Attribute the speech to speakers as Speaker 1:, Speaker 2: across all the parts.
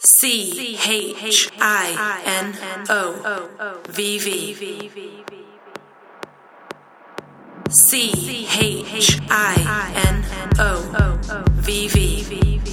Speaker 1: C H I N O V V. C H I N O V V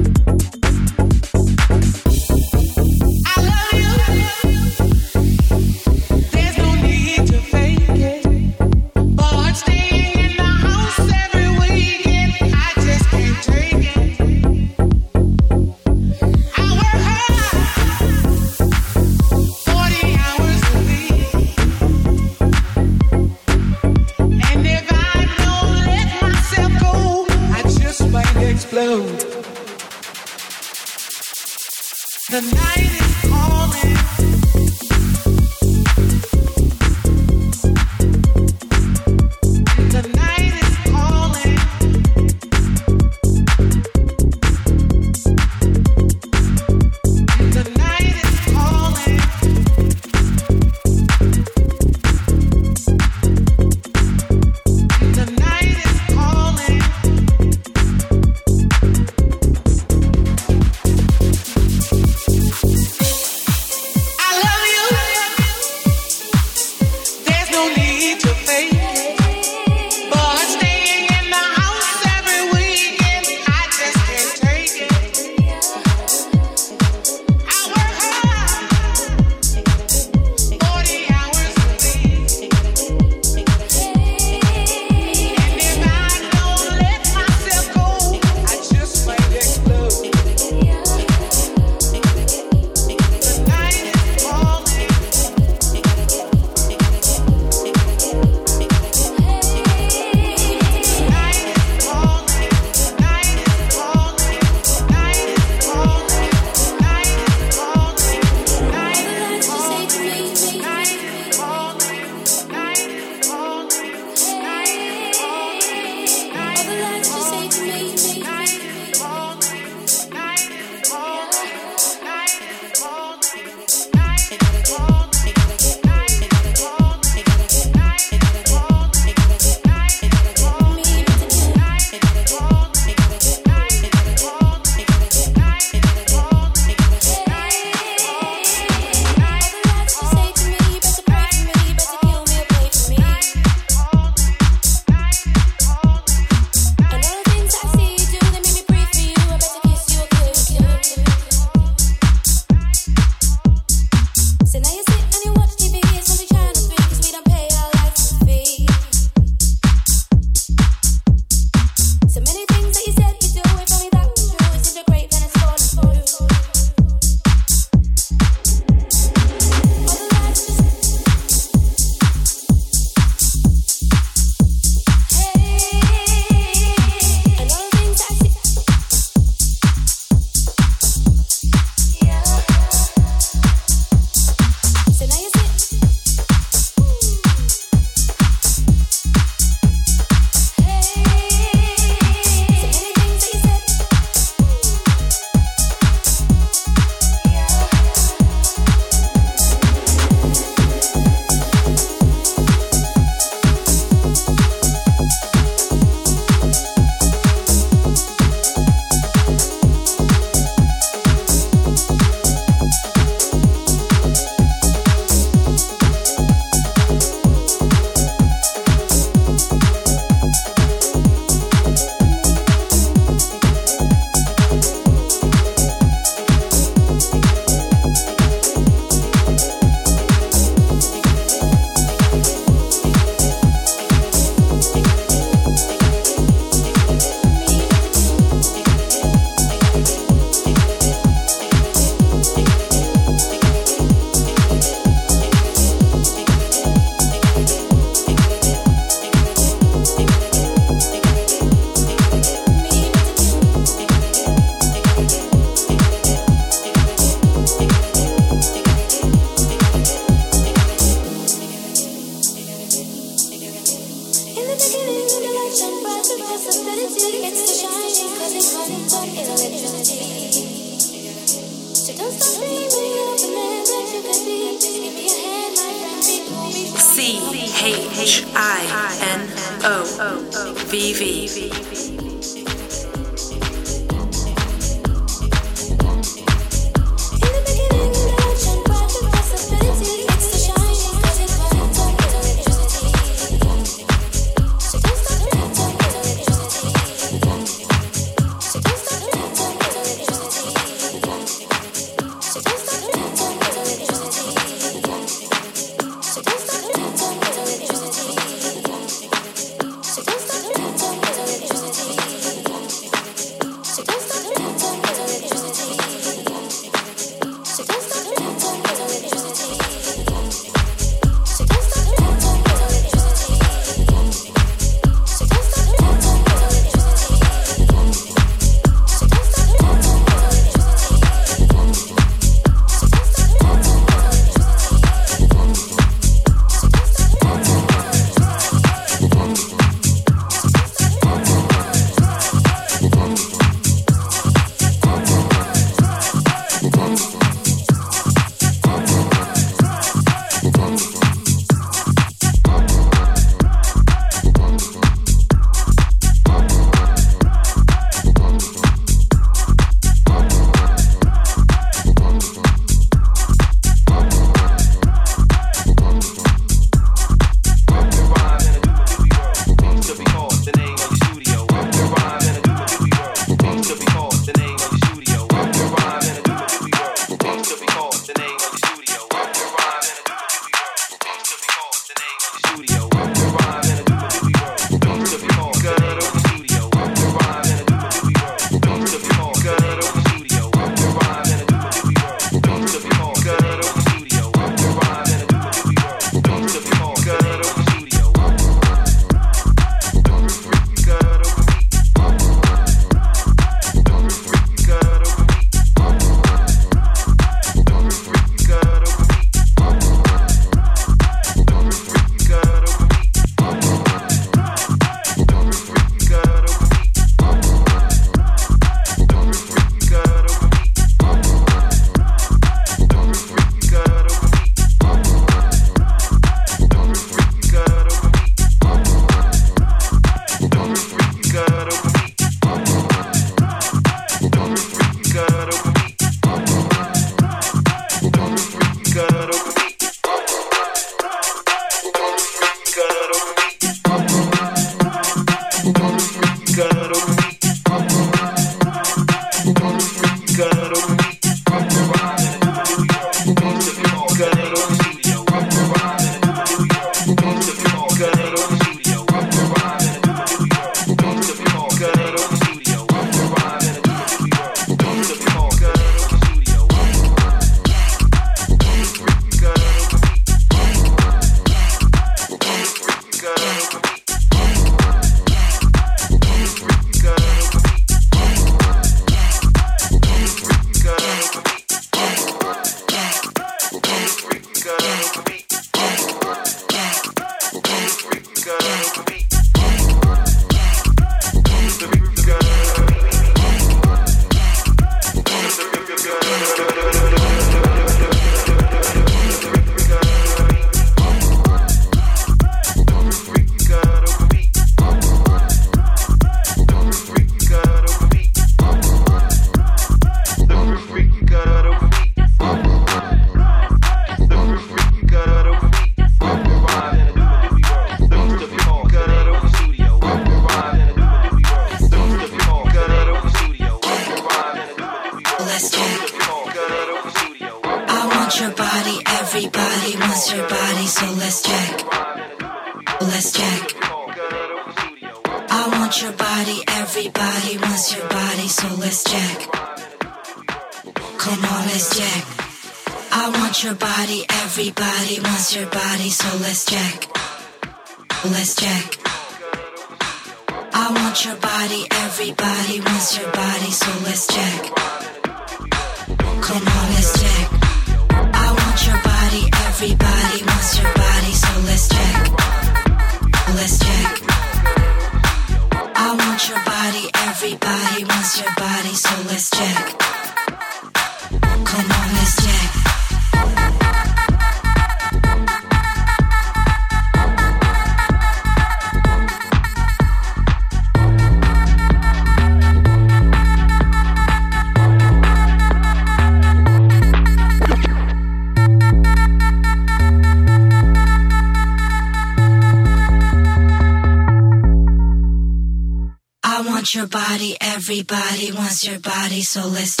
Speaker 2: so let's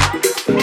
Speaker 3: Thank you.